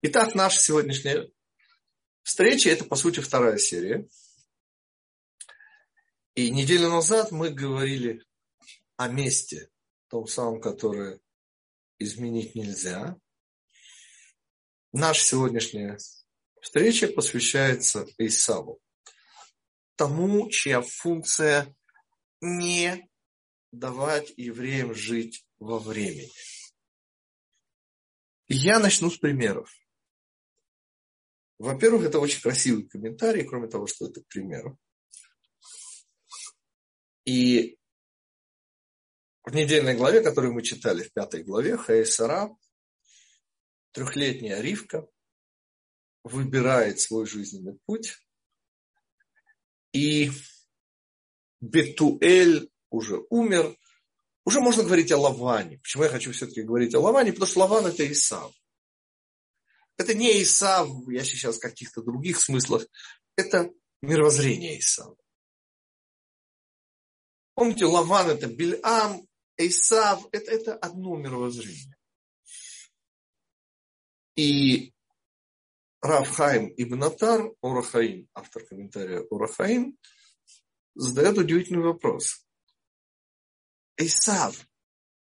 Итак, наша сегодняшняя встреча – это, по сути, вторая серия. И неделю назад мы говорили о месте, том самом, которое изменить нельзя. Наша сегодняшняя встреча посвящается Исаву, тому, чья функция не давать евреям жить во времени. Я начну с примеров. Во-первых, это очень красивый комментарий, кроме того, что это пример. И в недельной главе, которую мы читали в пятой главе, Хаисара, трехлетняя Ривка выбирает свой жизненный путь. И Бетуэль уже умер. Уже можно говорить о Лаване. Почему я хочу все-таки говорить о Лаване? Потому что Лаван это Исав. Это не Исав, я сейчас в каких-то других смыслах. Это мировоззрение Исава. Помните, Лаван это Бильам, Исав это, это одно мировоззрение. И Равхайм Ибн Атар, Орахаим, автор комментария Орахаим, задает удивительный вопрос. Исав,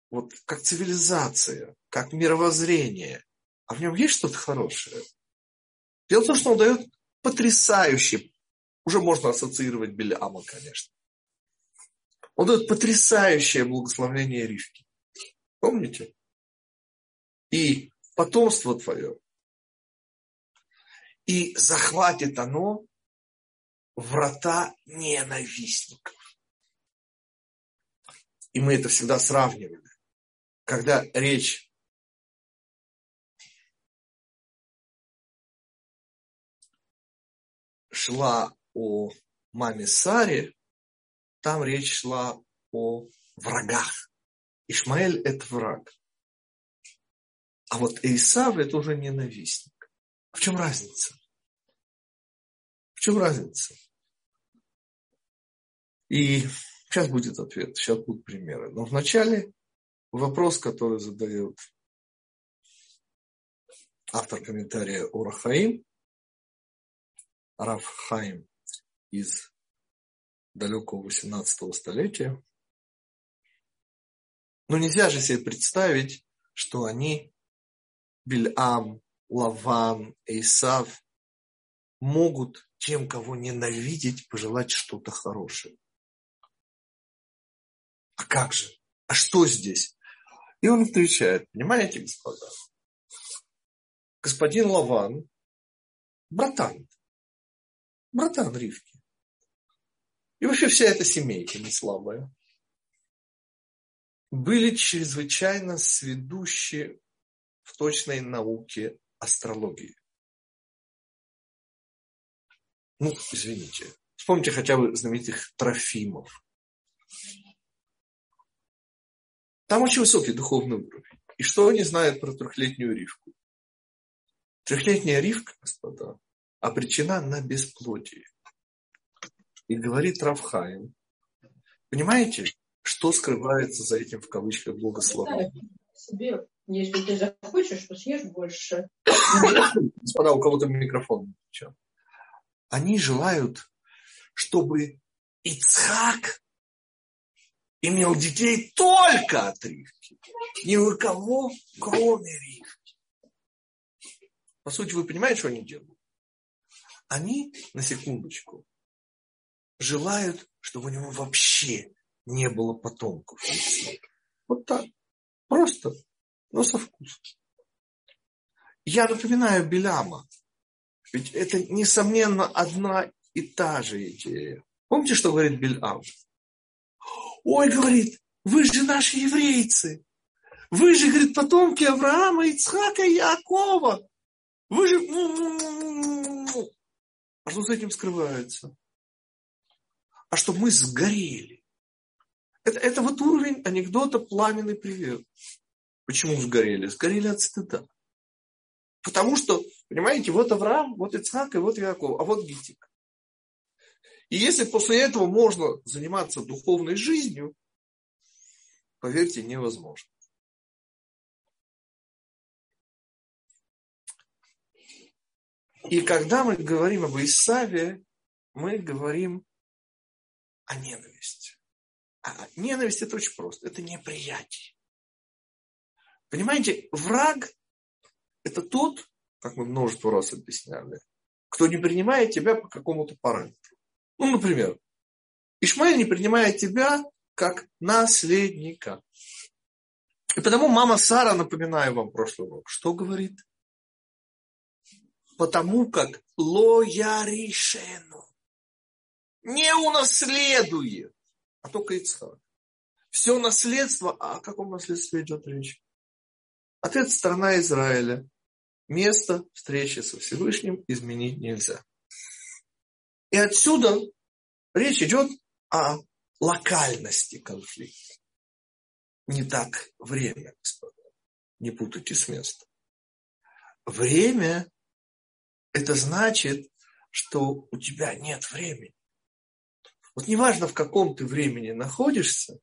вот как цивилизация, как мировоззрение, а в нем есть что-то хорошее. Дело в том, что он дает потрясающий, уже можно ассоциировать Беляма, конечно. Он дает потрясающее благословение Ривки. Помните? И потомство твое. И захватит оно врата ненавистников. И мы это всегда сравнивали. Когда речь шла о маме Саре, там речь шла о врагах. Ишмаэль – это враг. А вот Исав – это уже ненавистник. В чем разница? В чем разница? И сейчас будет ответ, сейчас будут примеры. Но вначале вопрос, который задает автор комментария Урахаим, Рафхаим из далекого 18 столетия. Но нельзя же себе представить, что они, Бильам, Лаван, Исав, могут тем, кого ненавидеть, пожелать что-то хорошее. А как же? А что здесь? И он отвечает, понимаете, господа? Господин Лаван, братан, братан Ривки. И вообще вся эта семейка не слабая. Были чрезвычайно сведущие в точной науке астрологии. Ну, извините. Вспомните хотя бы знаменитых Трофимов. Там очень высокий духовный уровень. И что они знают про трехлетнюю Ривку? Трехлетняя Ривка, господа, обречена на бесплодие. И говорит Равхаим. Понимаете, что скрывается за этим в кавычках благословением? Себе, если ты захочешь, то съешь больше. Господа, у кого-то микрофон. Они желают, чтобы Ицхак имел детей только от Ривки. Ни у кого, кроме Ривки. По сути, вы понимаете, что они делают? Они, на секундочку, желают, чтобы у него вообще не было потомков. Вот так. Просто, но со вкусом. Я напоминаю Беляма. Ведь это, несомненно, одна и та же идея. Помните, что говорит Бельам? Ой, говорит, вы же наши еврейцы. Вы же, говорит, потомки Авраама, Ицхака и Якова. Вы же... А что с этим скрывается? А что мы сгорели. Это, это вот уровень анекдота «Пламенный привет». Почему сгорели? Сгорели от стыда. Потому что, понимаете, вот Авраам, вот Ицхак и вот Яков, а вот Гитик. И если после этого можно заниматься духовной жизнью, поверьте, невозможно. И когда мы говорим об Исаве, мы говорим о ненависти. А ненависть это очень просто. Это неприятие. Понимаете, враг это тот, как мы множество раз объясняли, кто не принимает тебя по какому-то параметру. Ну, например, Ишмаэль не принимает тебя как наследника. И потому мама Сара, напоминаю вам прошлый урок, что говорит? Потому как лояришену не унаследует, а только Ицхак. Все наследство, а о каком наследстве идет речь? Ответ страна Израиля. Место встречи со Всевышним изменить нельзя. И отсюда речь идет о локальности конфликта. Не так время, господа. Не путайте с местом. Время – это значит, что у тебя нет времени. Вот неважно, в каком ты времени находишься,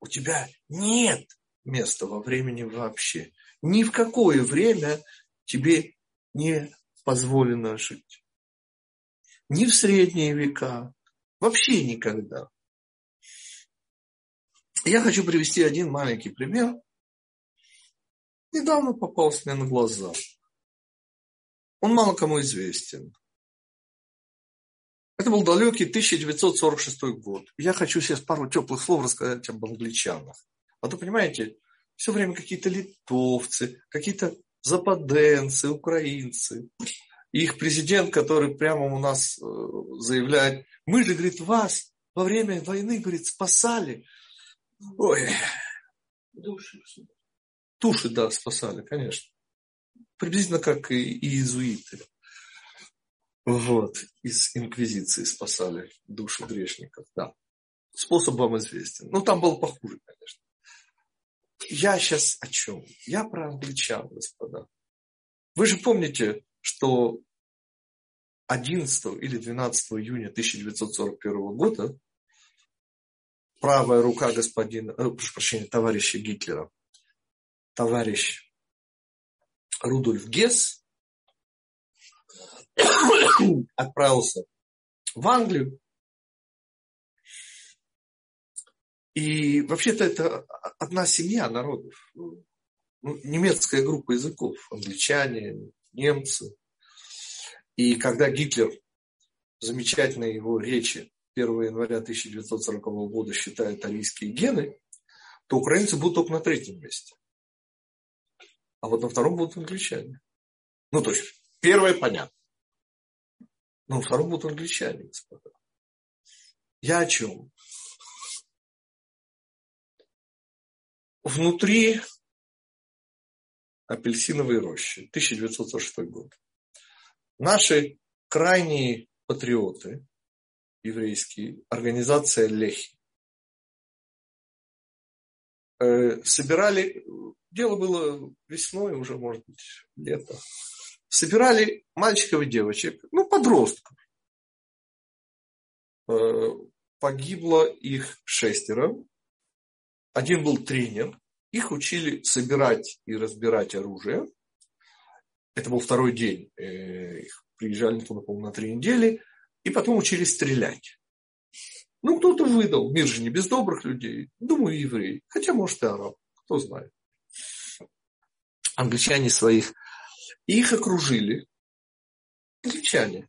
у тебя нет места во времени вообще. Ни в какое время тебе не позволено жить. Ни в средние века, вообще никогда. Я хочу привести один маленький пример. Недавно попался мне на глаза. Он мало кому известен. Это был далекий 1946 год. Я хочу сейчас пару теплых слов рассказать об англичанах. А то, понимаете, все время какие-то литовцы, какие-то западенцы, украинцы. И их президент, который прямо у нас э, заявляет, мы же, говорит, вас во время войны, говорит, спасали. Ой. Души. Души, да, спасали, конечно. Приблизительно как и, иезуиты. Вот, из инквизиции спасали души грешников, да. Способ вам известен. Ну, там был похуже, конечно. Я сейчас о чем? Я про англичан, господа. Вы же помните, что 11 или 12 июня 1941 года правая рука господина, э, прошу прощения, товарища Гитлера, товарищ Рудольф Гесс отправился в Англию. И вообще-то это одна семья народов. Ну, немецкая группа языков. Англичане, немцы. И когда Гитлер, замечательные его речи 1 января 1940 года считает арийские гены, то украинцы будут только на третьем месте. А вот на втором будут англичане. Ну, то есть, первое понятно. Но втором будут англичане, господа. Я о чем? Внутри апельсиновой рощи, 1946 год. Наши крайние патриоты, еврейские, организация Лехи, собирали, дело было весной, уже, может быть, лето, собирали мальчиков и девочек, ну, подростков. Э, погибло их шестеро. Один был тренер. Их учили собирать и разбирать оружие. Это был второй день. Э, их приезжали туда, по на три недели. И потом учили стрелять. Ну, кто-то выдал. Мир же не без добрых людей. Думаю, евреи. Хотя, может, и араб. Кто знает. Англичане своих их окружили англичане.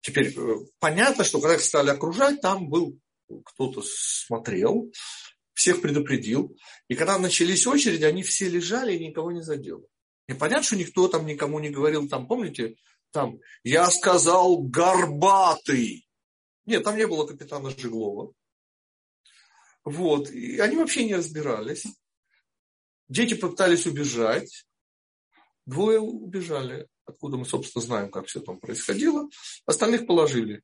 Теперь э, понятно, что когда их стали окружать, там был кто-то смотрел, всех предупредил. И когда начались очереди, они все лежали и никого не задело. И понятно, что никто там никому не говорил, там, помните, там, я сказал горбатый. Нет, там не было капитана Жиглова. Вот. И они вообще не разбирались. Дети пытались убежать. Двое убежали, откуда мы, собственно, знаем, как все там происходило. Остальных положили.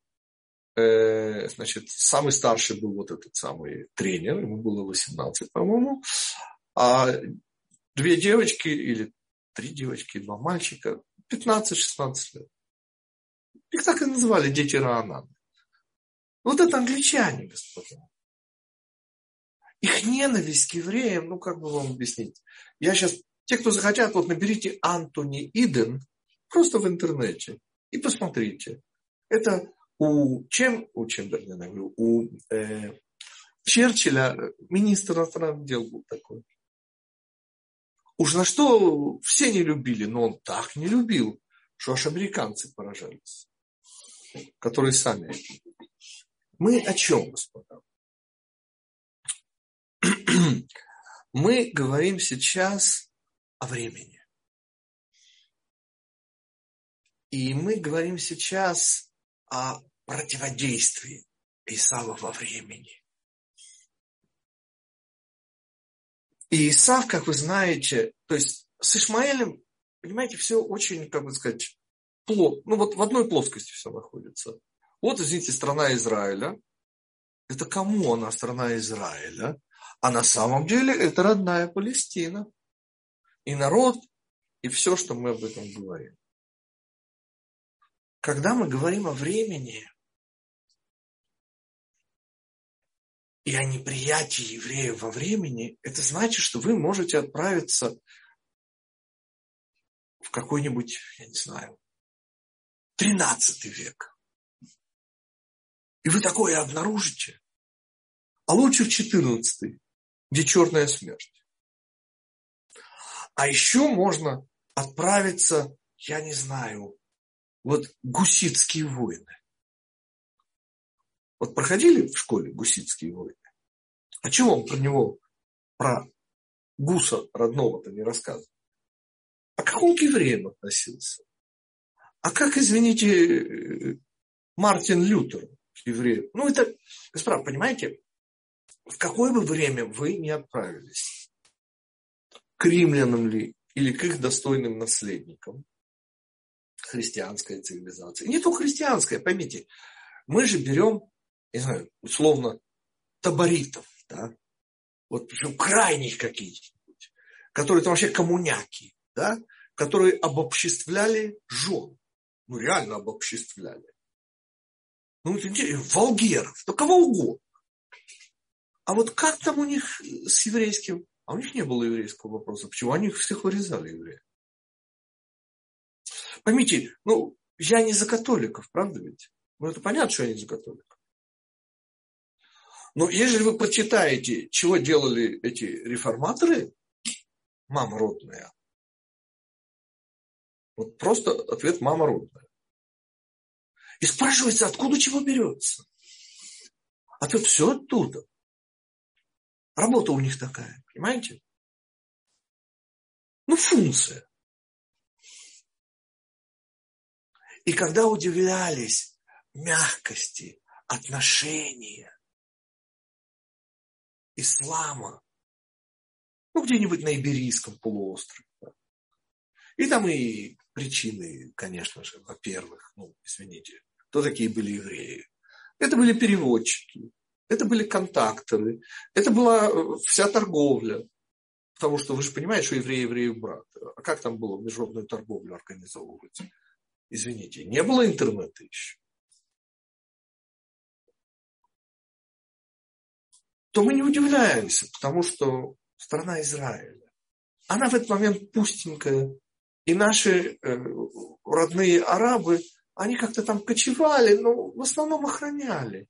Э, значит, самый старший был вот этот самый тренер, ему было 18, по-моему. А две девочки или три девочки, два мальчика, 15-16 лет. Их так и называли дети Раанана. Вот это англичане, господа. Их ненависть к евреям, ну как бы вам объяснить? Я сейчас те, кто захотят, вот наберите Антони Иден, просто в интернете и посмотрите. Это у чем, у Чемберлина, говорю, у э, Черчилля министр иностранных дел был такой. Уж на что все не любили, но он так не любил, что аж американцы поражались, которые сами. Мы о чем, господа? Мы говорим сейчас о времени. И мы говорим сейчас о противодействии Исава во времени. И Исав, как вы знаете, то есть с Ишмаэлем, понимаете, все очень, как бы сказать, плот, ну вот в одной плоскости все находится. Вот, извините, страна Израиля. Это кому она страна Израиля? А на самом деле это родная Палестина. И народ, и все, что мы об этом говорим. Когда мы говорим о времени, и о неприятии евреев во времени, это значит, что вы можете отправиться в какой-нибудь, я не знаю, 13 век. И вы такое обнаружите. А лучше в 14 где черная смерть. А еще можно отправиться, я не знаю, вот гуситские войны. Вот проходили в школе гуситские войны? А чего он про него, про гуса родного-то не рассказывал? А как он к евреям относился? А как, извините, Мартин Лютер к евреям? Ну, это, господа, понимаете, в какое бы время вы не отправились, к римлянам ли или к их достойным наследникам, христианская цивилизация. Не только христианская, поймите, мы же берем, не знаю, условно, таборитов, да, вот причем крайних каких-нибудь, которые там вообще коммуняки, да, которые обобществляли жен. Ну, реально обобществляли. Ну, волгеров, да кого угодно. А вот как там у них с еврейским? А у них не было еврейского вопроса. Почему? Они всех вырезали евреи. Поймите, ну, я не за католиков, правда ведь? Ну, это понятно, что я не за католиков. Но если вы почитаете, чего делали эти реформаторы, мама родная, вот просто ответ мама родная. И спрашивается, откуда чего берется? А тут все оттуда. Работа у них такая, понимаете? Ну, функция. И когда удивлялись мягкости отношения ислама, ну, где-нибудь на Иберийском полуострове. Да. И там и причины, конечно же, во-первых, ну, извините, кто такие были евреи? Это были переводчики, это были контакторы, это была вся торговля. Потому что вы же понимаете, что евреи евреев брат. А как там было международную торговлю организовывать? Извините, не было интернета еще. то мы не удивляемся, потому что страна Израиля, она в этот момент пустенькая. И наши э, родные арабы, они как-то там кочевали, но в основном охраняли.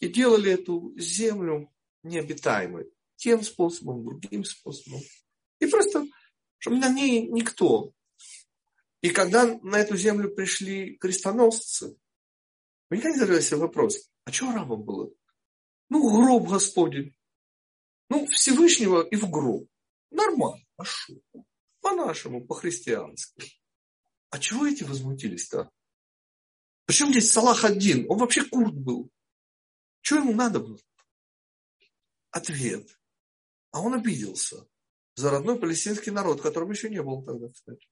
И делали эту землю необитаемой. Тем способом, другим способом. И просто, чтобы на ней никто. И когда на эту землю пришли крестоносцы, вы никогда не вопрос, а что арабам было ну, гроб Господень. Ну, Всевышнего и в гроб. Нормально, а что? По-нашему, по-христиански. А чего эти возмутились-то? Причем здесь Салах один? Он вообще курд был. Что ему надо было? Ответ. А он обиделся за родной палестинский народ, которым еще не был тогда, кстати.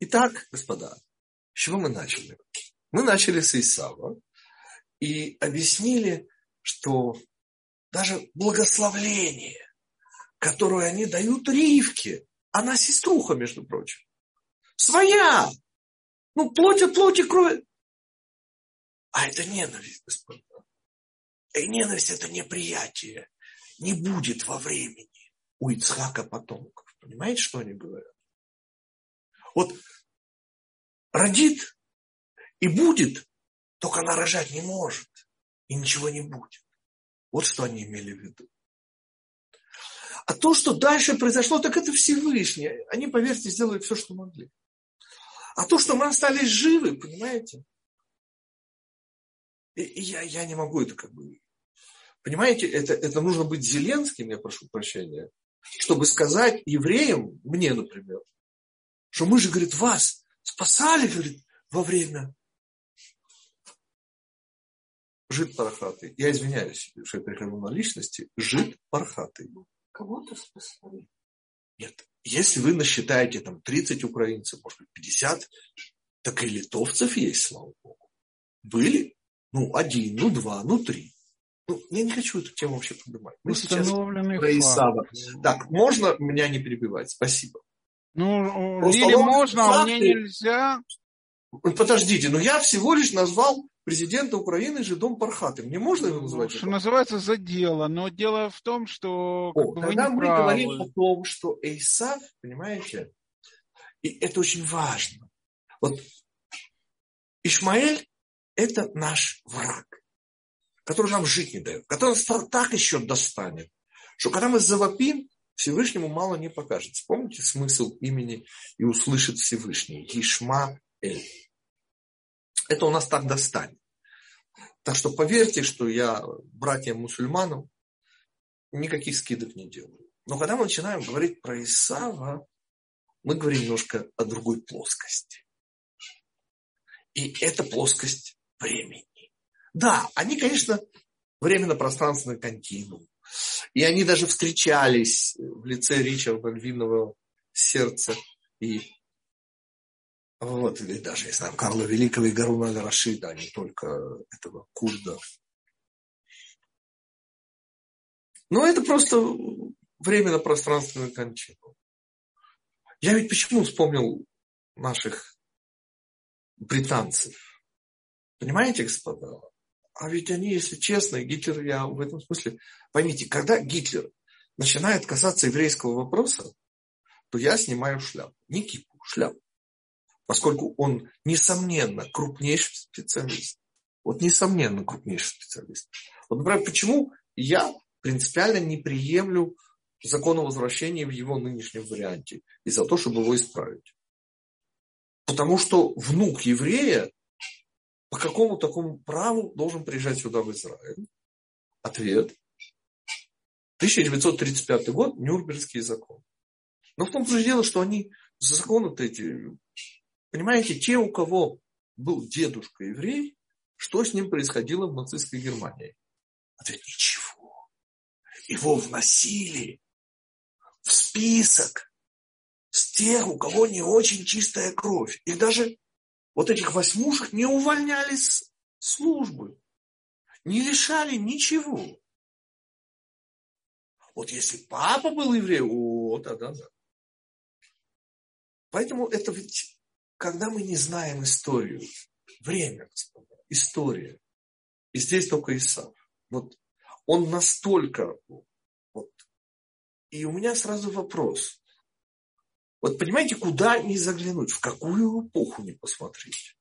Итак, господа, с чего мы начали? Мы начали с Исава и объяснили, что даже благословление, которое они дают Ривке, она сеструха, между прочим, своя, ну, плоть от плоти, крови. А это ненависть, господа. И ненависть – это неприятие. Не будет во времени у Ицхака потомков. Понимаете, что они говорят? Вот родит и будет, только она рожать не может. И ничего не будет. Вот что они имели в виду. А то, что дальше произошло, так это Всевышний. Они, поверьте, сделают все, что могли. А то, что мы остались живы, понимаете? И, и я, я не могу это как бы... Понимаете, это, это нужно быть Зеленским, я прошу прощения, чтобы сказать евреям, мне, например, что мы же, говорит, вас спасали, говорит, во время жид пархатый. Я извиняюсь, что я перехожу на личности. Жид пархатый. Кого-то спасали. Нет. Если вы насчитаете там 30 украинцев, может быть 50, так и литовцев есть, слава богу. Были? Ну, один, ну, два, ну, три. Ну, я не хочу эту тему вообще поднимать. Мы сейчас про Исава. Так, можно меня не перебивать? Спасибо. Ну, Просто Лиле можно, факты... а мне нельзя. Подождите, но я всего лишь назвал президента Украины Жидом Пархаты. Мне можно его назвать? Что называется за дело, но дело в том, что О, когда мы правы. говорим о том, что Эйсав, понимаете, и это очень важно. Вот Ишмаэль – это наш враг, который нам жить не дает, который нас так еще достанет, что когда мы завопим, Всевышнему мало не покажется. Помните смысл имени и услышит Всевышний? Ишма Эль. Это у нас так достанет. Так что поверьте, что я братьям-мусульманам никаких скидок не делаю. Но когда мы начинаем говорить про Исава, мы говорим немножко о другой плоскости. И это плоскость времени. Да, они, конечно, временно-пространственный континуум. И они даже встречались в лице Ричарда Львиного сердца и вот, или даже, если там Карла Великого и Гаруна Аль-Рашида, а не только этого Курда. Но это просто временно-пространственный кончину. Я ведь почему вспомнил наших британцев? Понимаете, господа? А ведь они, если честно, Гитлер, я в этом смысле... Поймите, когда Гитлер начинает касаться еврейского вопроса, то я снимаю шляпу. Не кипу, шляпу поскольку он, несомненно, крупнейший специалист. Вот, несомненно, крупнейший специалист. Вот, например, почему я принципиально не приемлю закон о возвращении в его нынешнем варианте и за то, чтобы его исправить. Потому что внук еврея по какому такому праву должен приезжать сюда, в Израиль? Ответ. 1935 год, Нюрнбергский закон. Но в том же дело, что они законы-то эти Понимаете, те, у кого был дедушка еврей, что с ним происходило в нацистской Германии? Ответ, ничего. Его вносили в список с тех, у кого не очень чистая кровь. И даже вот этих восьмушек не увольняли с службы. Не лишали ничего. Вот если папа был еврей, о, да, да, да. Поэтому это ведь когда мы не знаем историю, время, господа, история, и здесь только Исав, вот он настолько, вот, и у меня сразу вопрос, вот понимаете, куда не заглянуть, в какую эпоху не посмотреть.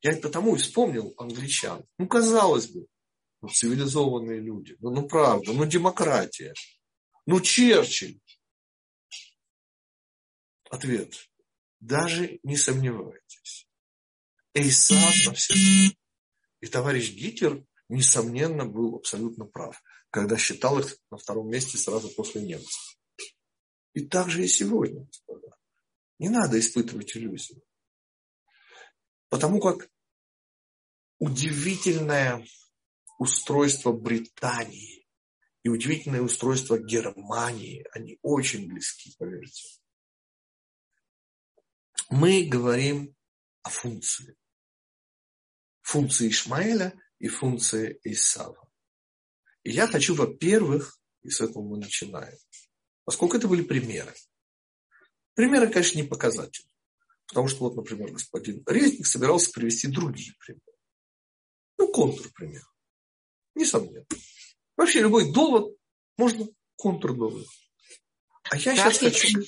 Я потому и вспомнил англичан. Ну, казалось бы, ну, цивилизованные люди, ну, ну правда, ну демократия, ну Черчилль. Ответ даже не сомневайтесь. Эйсав на все. И товарищ Гитлер, несомненно, был абсолютно прав, когда считал их на втором месте сразу после немцев. И так же и сегодня, господа. Не надо испытывать иллюзию. Потому как удивительное устройство Британии и удивительное устройство Германии, они очень близки, поверьте мы говорим о функции. Функции Ишмаэля и функции Исава. И я хочу, во-первых, и с этого мы начинаем, поскольку это были примеры. Примеры, конечно, не показательны. Потому что, вот, например, господин Резник собирался привести другие примеры. Ну, контрпример. Несомненно. Вообще любой довод можно контрдовод. А я сейчас хочу...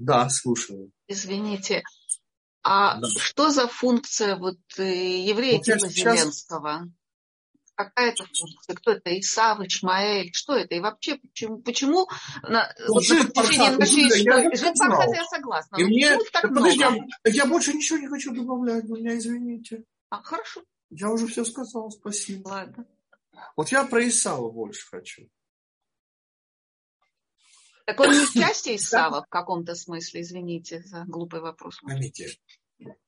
Да, слушаю. Извините, а да. что за функция вот э, еврея вот типа Зеленского? Сейчас... Какая это функция? Кто это? Исав, Ишмаэль? Что это? И вообще, почему, почему на, вот на протяжении нашей истории... Я согласна. И мне... Так подожди, я, я больше ничего не хочу добавлять, меня извините. А, хорошо. Я уже все сказал, спасибо. Ладно. Вот я про Исава больше хочу. Так он не часть Исава в каком-то смысле, извините за глупый вопрос. Поймите,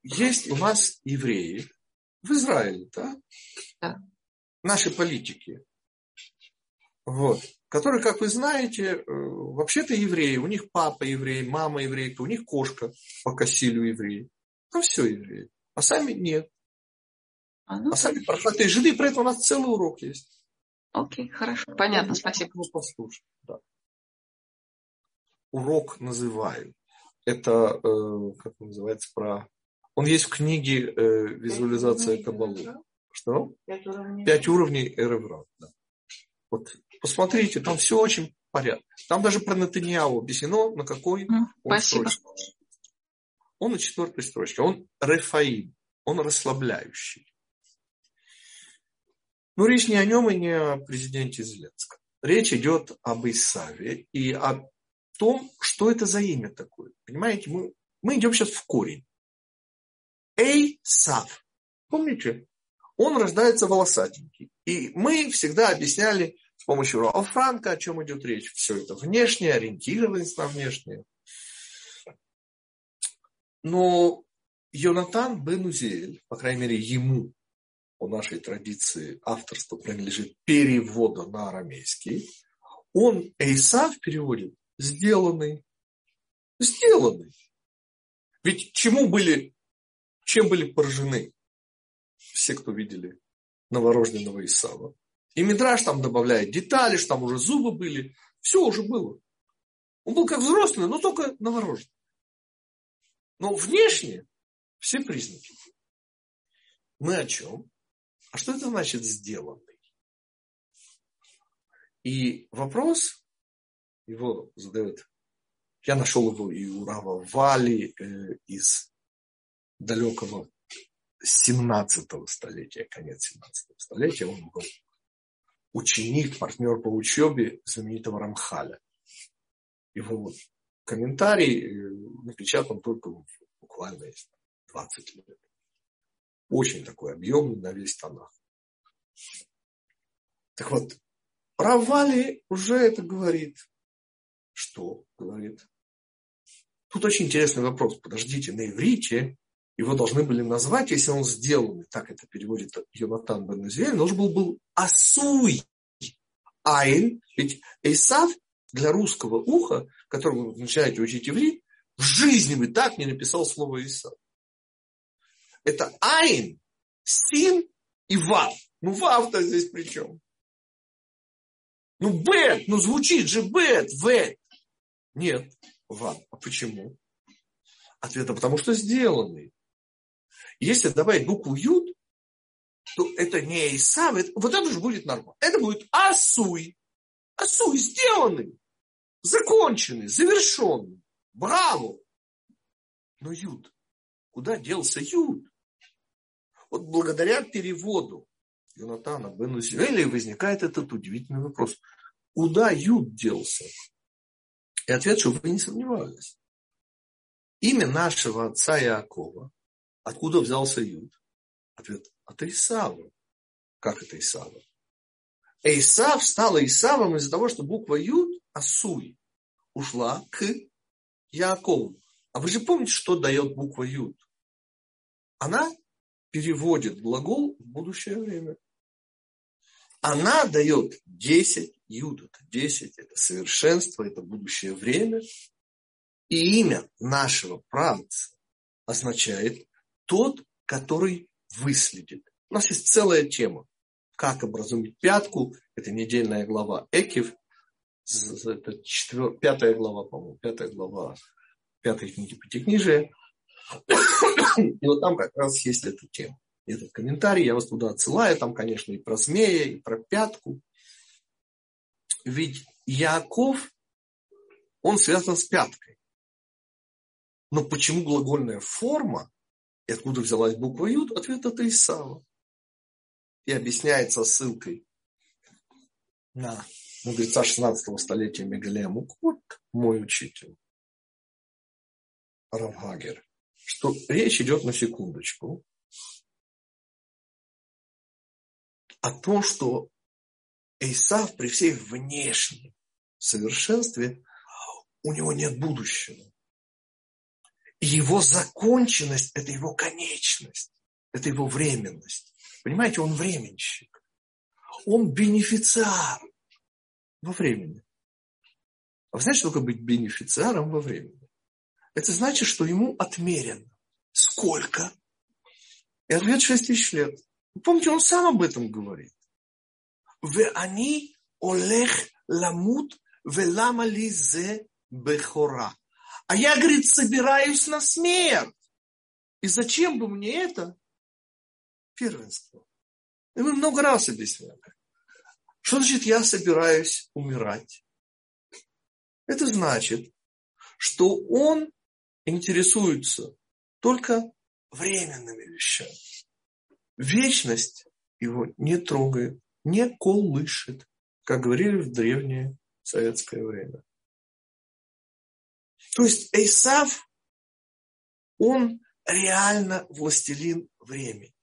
есть у нас евреи в Израиле, да? Да. Наши политики. Вот. Которые, как вы знаете, э, вообще-то евреи. У них папа еврей, мама еврейка, у них кошка по косилю евреи. Ну, все евреи. А сами нет. А, ну, а сами пархаты жиды, про это у нас целый урок есть. Окей, хорошо, понятно, спасибо. Ну, послушай, да. Урок называю. Это, э, как он называется, про... Он есть в книге э, «Визуализация Кабалы». Что? Пять уровней. Пять уровней. Да. Вот посмотрите, там все очень порядок. Там даже про Натаньяу объяснено, на какой mm, он Спасибо. строчке. Он на четвертой строчке. Он рефаим, он расслабляющий. Но речь не о нем и не о президенте Зеленском. Речь идет об Исаве и о том, что это за имя такое. Понимаете, мы, мы идем сейчас в корень. Эйсав. Помните? Он рождается волосатенький. И мы всегда объясняли с помощью Роа Франка, о чем идет речь. Все это внешнее, ориентированность на внешнее. Но Йонатан Бенузель, по крайней мере, ему по нашей традиции авторство принадлежит перевода на арамейский, он Эйсав переводит сделанный. Сделанный. Ведь чему были, чем были поражены все, кто видели новорожденного Исава? И Мидраш там добавляет детали, что там уже зубы были. Все уже было. Он был как взрослый, но только новорожденный. Но внешне все признаки. Мы о чем? А что это значит сделанный? И вопрос его задает, я нашел его и у Рава Вали э, из далекого 17 столетия, конец 17 столетия, он был ученик, партнер по учебе знаменитого Рамхаля. Его комментарий э, напечатан только буквально 20 лет. Очень такой объемный на весь тонах. Так вот, Равали уже это говорит. Что говорит? Тут очень интересный вопрос. Подождите, на иврите его должны были назвать, если он сделан, так это переводит Йонатан бен Израиль, должен был, был Асуй. Айн, ведь Эйсав для русского уха, которого вы начинаете учить иврит, в жизни бы так не написал слово Исав. Это айн, син и вав. Ну, вав-то здесь при чем? Ну, бет, ну звучит же бет, вет. Нет, вав. А почему? Ответ, а потому что сделанный. Если добавить букву Юд, то это не Исав, это, вот это же будет нормально. Это будет Асуй. Асуй сделанный, законченный, завершенный. Браво! Но Юд, куда делся Юд? Вот благодаря переводу Йонатана бен Исраиля возникает этот удивительный вопрос. Куда Юд делся? И ответ, что вы не сомневались. Имя нашего отца Иакова, откуда взялся Юд? Ответ, от Исава. Как это Исава? Исав стала Исавом из-за того, что буква Юд, Асуй, ушла к Якову. А вы же помните, что дает буква Юд? Она переводит глагол в будущее время. Она дает 10 юд, это 10, это совершенство, это будущее время. И имя нашего правца означает тот, который выследит. У нас есть целая тема. Как образумить пятку, это недельная глава Экив, это четвер... пятая глава, по-моему, пятая глава пятой книги Пятикнижия. И вот там как раз есть эта тема. Этот комментарий, я вас туда отсылаю, там, конечно, и про змея, и про пятку. Ведь Яков, он связан с пяткой. Но почему глагольная форма, и откуда взялась буква Юд, ответ это Исава. И объясняется ссылкой на мудреца 16 столетия Мегалея Мукурт, мой учитель, Равгагер, что речь идет на секундочку о том, что Исав при всей внешнем совершенстве, у него нет будущего. И его законченность – это его конечность, это его временность. Понимаете, он временщик. Он бенефициар во времени. А вы знаете, что такое быть бенефициаром во времени? Это значит, что ему отмерено. Сколько? И ответ 6 тысяч лет. Вы помните, он сам об этом говорит. В они олех ламут велама лизе бехора. А я, говорит, собираюсь на смерть. И зачем бы мне это? Первенство. И мы много раз объясняли. Что значит я собираюсь умирать? Это значит, что он интересуется только временными вещами. Вечность его не трогает, не колышет, как говорили в древнее советское время. То есть Эйсав, он реально властелин времени.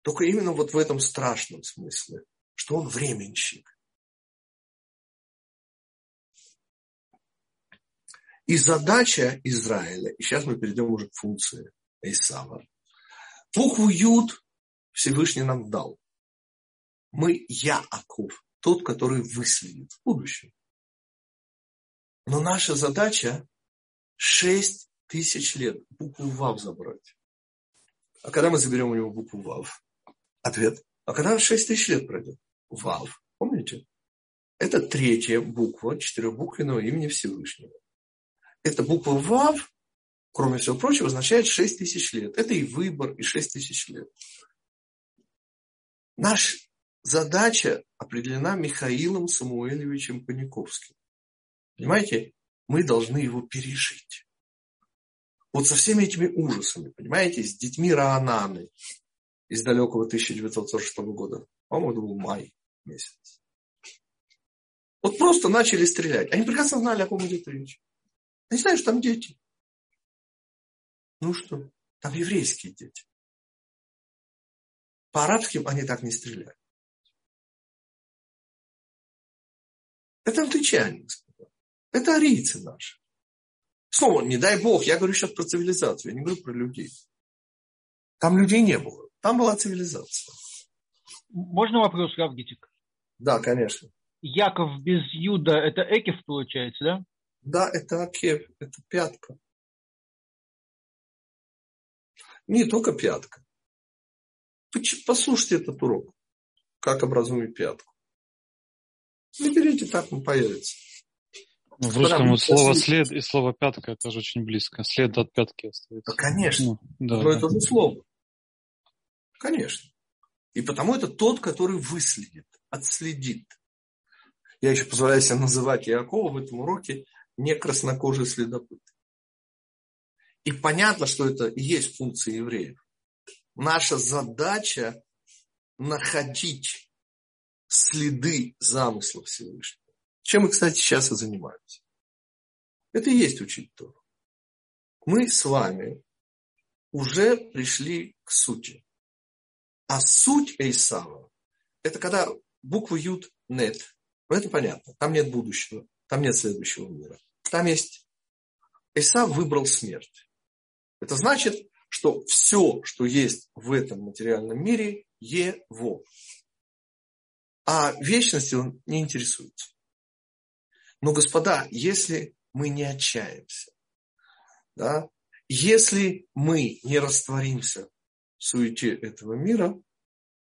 Только именно вот в этом страшном смысле, что он временщик. И задача Израиля, и сейчас мы перейдем уже к функции Исава. Букву Юд Всевышний нам дал. Мы Яаков, тот, который выследит в будущем. Но наша задача 6 тысяч лет букву Вав забрать. А когда мы заберем у него букву Вав? Ответ. А когда 6 тысяч лет пройдет? Вав. Помните? Это третья буква четырехбуквенного имени Всевышнего. Эта буква Вав, кроме всего прочего, означает 6 тысяч лет. Это и выбор, и 6 тысяч лет. Наша задача определена Михаилом Самуэльевичем Паниковским. Понимаете? Мы должны его пережить. Вот со всеми этими ужасами, понимаете, с детьми Раананы из далекого 1946 года. По-моему, был май месяц. Вот просто начали стрелять. Они прекрасно знали, о ком идет речь. Они знают, что там дети. Ну что, там еврейские дети. По арабским они так не стреляют. Это англичане, Это арийцы наши. Снова, не дай бог, я говорю сейчас про цивилизацию, я не говорю про людей. Там людей не было. Там была цивилизация. Можно вопрос, Равгитик? Да, конечно. Яков без Юда – это Экев получается, да? Да, это Акев, это пятка. Не только пятка. Послушайте этот урок, как образуем пятку. Наберите, так он появится. Ну, в русском вот слово след и слово пятка это же очень близко. След от пятки остается. Да, конечно. Ну, да, Но да. это же слово. Конечно. И потому это тот, который выследит, отследит. Я еще позволяю себе называть Иакова в этом уроке не краснокожий следопыт. И понятно, что это и есть функция евреев. Наша задача находить следы замысла Всевышнего. Чем мы, кстати, сейчас и занимаемся. Это и есть учить Тору. Мы с вами уже пришли к сути. А суть Эйсава – это когда буква Юд нет. Ну, это понятно. Там нет будущего, там нет следующего мира. Там есть Исав выбрал смерть. Это значит, что все, что есть в этом материальном мире, его. А вечности он не интересуется. Но, господа, если мы не отчаемся, да, если мы не растворимся в суете этого мира,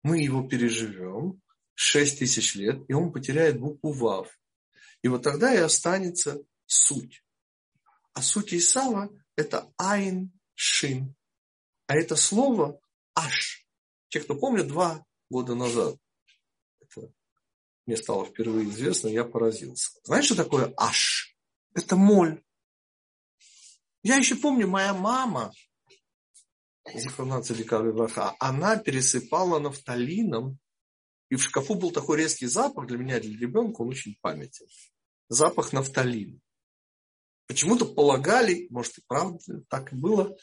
мы его переживем 6 тысяч лет, и он потеряет букву ВАВ. И вот тогда и останется суть. А суть Исава – это Айн Шин. А это слово Аш. те, кто помнит, два года назад, это мне стало впервые известно, я поразился. Знаешь, что такое аш? Это моль. Я еще помню, моя мама, она пересыпала нафталином, и в шкафу был такой резкий запах, для меня, для ребенка, он очень памятен. Запах нафталина. Почему-то полагали, может и правда так и было,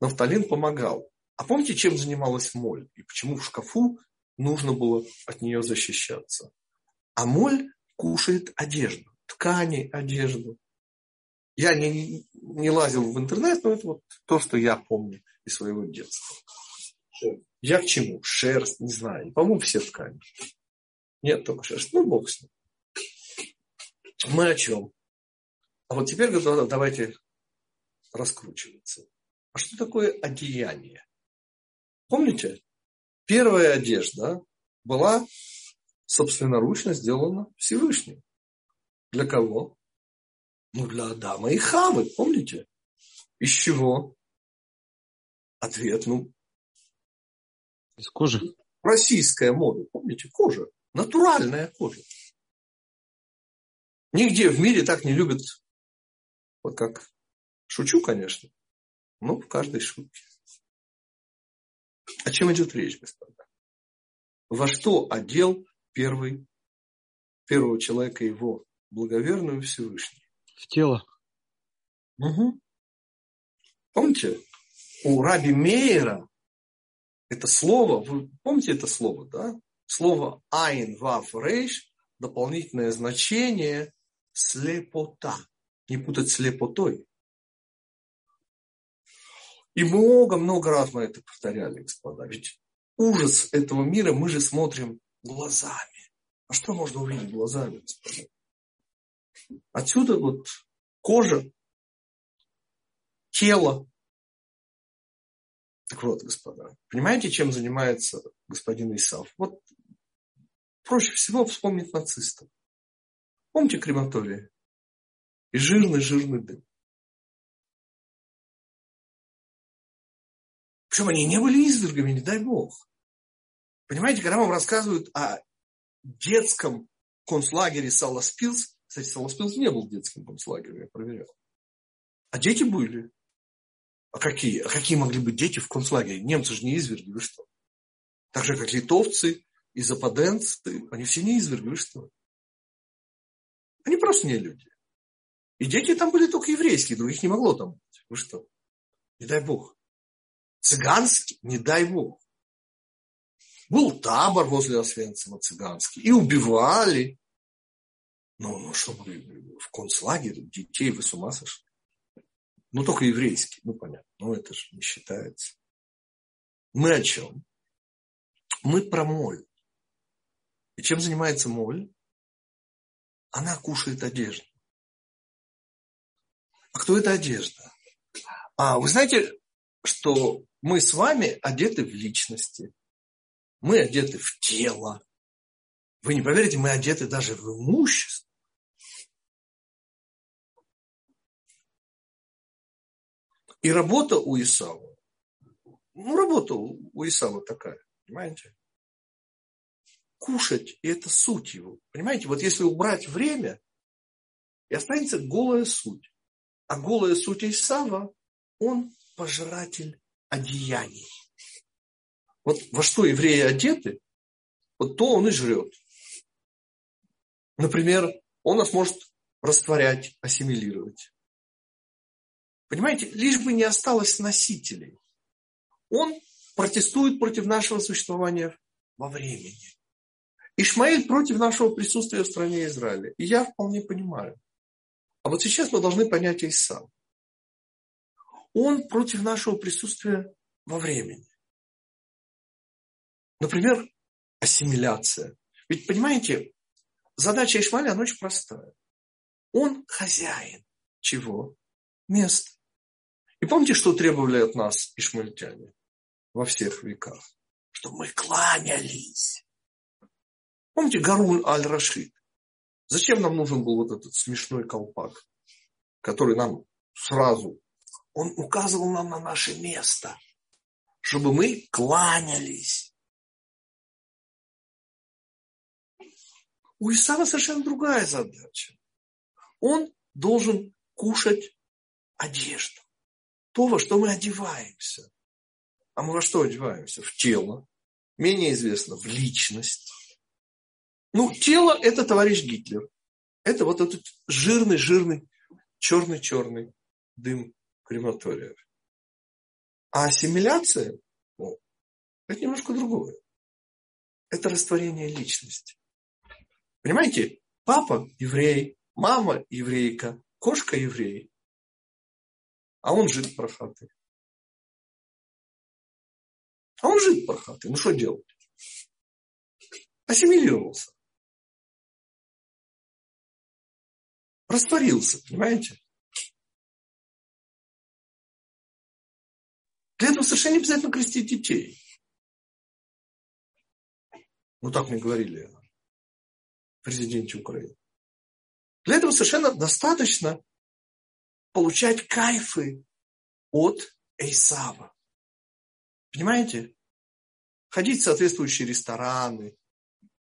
нафталин помогал. А помните, чем занималась моль? И почему в шкафу нужно было от нее защищаться? А моль кушает одежду, ткани, одежду. Я не, не лазил в интернет, но это вот то, что я помню из своего детства. Я к чему? Шерсть, не знаю. По-моему, все ткани. Нет, только шерсть. Ну, бог с ним. Мы о чем? А вот теперь давайте раскручиваться. А что такое одеяние? Помните? Первая одежда была собственноручно сделана Всевышним. Для кого? Ну, для Адама и Хавы, помните? Из чего? Ответ, ну... Из кожи. Российская мода, помните? Кожа. Натуральная кожа. Нигде в мире так не любят, вот как шучу, конечно, но в каждой шутке. О чем идет речь, господа? Во что одел первый, первого человека его благоверную Всевышний? В тело. Угу. Помните, у Раби Мейера это слово, вы помните это слово, да? Слово Айн Вав Рейш, дополнительное значение слепота. Не путать слепотой. И много-много раз мы это повторяли, господа. Ведь ужас этого мира мы же смотрим глазами. А что можно увидеть глазами, господа? Отсюда вот кожа, тело. Так вот, господа, понимаете, чем занимается господин Исав? Вот проще всего вспомнить нацистов. Помните крематории? И жирный-жирный дым. Причем они не были извергами, не дай бог. Понимаете, когда вам рассказывают о детском концлагере Саласпилс, кстати, Саласпилс не был детским концлагерем, я проверял. А дети были. А какие? А какие могли быть дети в концлагере? Немцы же не изверги, вы что? Так же, как литовцы и западенцы, они все не изверги, вы что? Они просто не люди. И дети там были только еврейские, других не могло там быть. Вы что? Не дай Бог. Цыганский, не дай Бог. Был табор возле Освенцима цыганский. И убивали. Ну, ну что мы в концлагере детей вы с ума сошли? Ну, только еврейский, ну, понятно. Ну, это же не считается. Мы о чем? Мы про моль. И чем занимается моль? Она кушает одежду. А кто эта одежда? А, вы знаете, что мы с вами одеты в личности. Мы одеты в тело. Вы не поверите, мы одеты даже в имущество. И работа у Исава, ну, работа у Исава такая, понимаете? Кушать, и это суть его. Понимаете, вот если убрать время, и останется голая суть. А голая суть Исава, он пожиратель одеяний. Вот во что евреи одеты, вот то он и жрет. Например, он нас может растворять, ассимилировать. Понимаете, лишь бы не осталось носителей. Он протестует против нашего существования во времени. Ишмаэль против нашего присутствия в стране Израиля. И я вполне понимаю. А вот сейчас мы должны понять Исав. Он против нашего присутствия во времени. Например, ассимиляция. Ведь, понимаете, задача Ишмаэля, она очень простая. Он хозяин чего? Места. И помните, что требовали от нас ишмальтяне во всех веках? Что мы кланялись. Помните Гарун аль-Рашид? Зачем нам нужен был вот этот смешной колпак, который нам сразу, он указывал нам на наше место, чтобы мы кланялись. У Исава совершенно другая задача. Он должен кушать одежду. То, во что мы одеваемся. А мы во что одеваемся? В тело. Менее известно, в личность. Ну, тело – это товарищ Гитлер. Это вот этот жирный-жирный, черный-черный дым крематория. А ассимиляция ну, это немножко другое. Это растворение личности. Понимаете, папа еврей, мама еврейка, кошка еврей, а он жид прохатый. А он жид прохатый. Ну что делать? Ассимилировался. Растворился, понимаете? Для этого совершенно не обязательно крестить детей. Ну так мне говорили президенте Украины. Для этого совершенно достаточно получать кайфы от Эйсава. Понимаете? Ходить в соответствующие рестораны,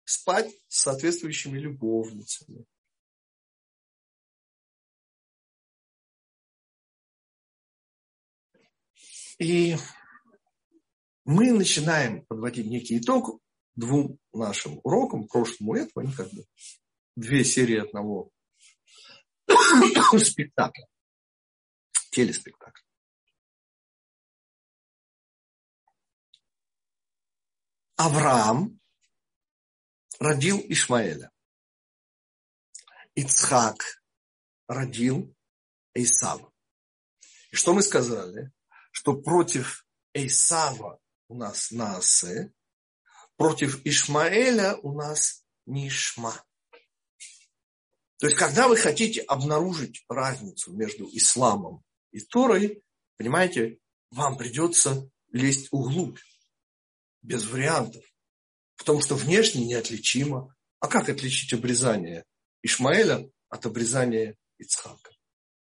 спать с соответствующими любовницами. И мы начинаем подводить некий итог двум нашим урокам, прошлому и этому, они как бы две серии одного спектакля, телеспектакля. Авраам родил Ишмаэля. Ицхак родил Исава. И что мы сказали? Что против Исава у нас Наасе, против Ишмаэля у нас Нишма. То есть, когда вы хотите обнаружить разницу между исламом и Торой, понимаете, вам придется лезть углубь, без вариантов. Потому что внешне неотличимо. А как отличить обрезание Ишмаэля от обрезания Ицхака?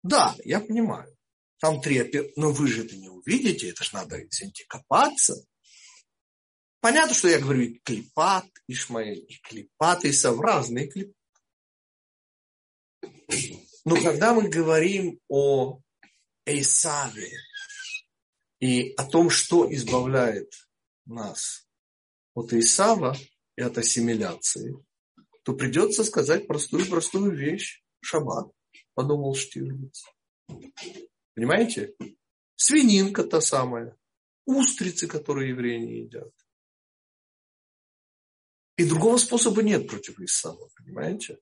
Да, я понимаю. Там три но вы же это не увидите, это же надо, извините, копаться. Понятно, что я говорю и клипат Ишмаэль, и клипат Исав, разные клипаты. Но когда мы говорим о Эйсаве и о том, что избавляет нас от Исава и от ассимиляции, то придется сказать простую-простую вещь. Шаббат, подумал Штирлиц. Понимаете? Свининка та самая. Устрицы, которые евреи не едят. И другого способа нет против Исава, понимаете?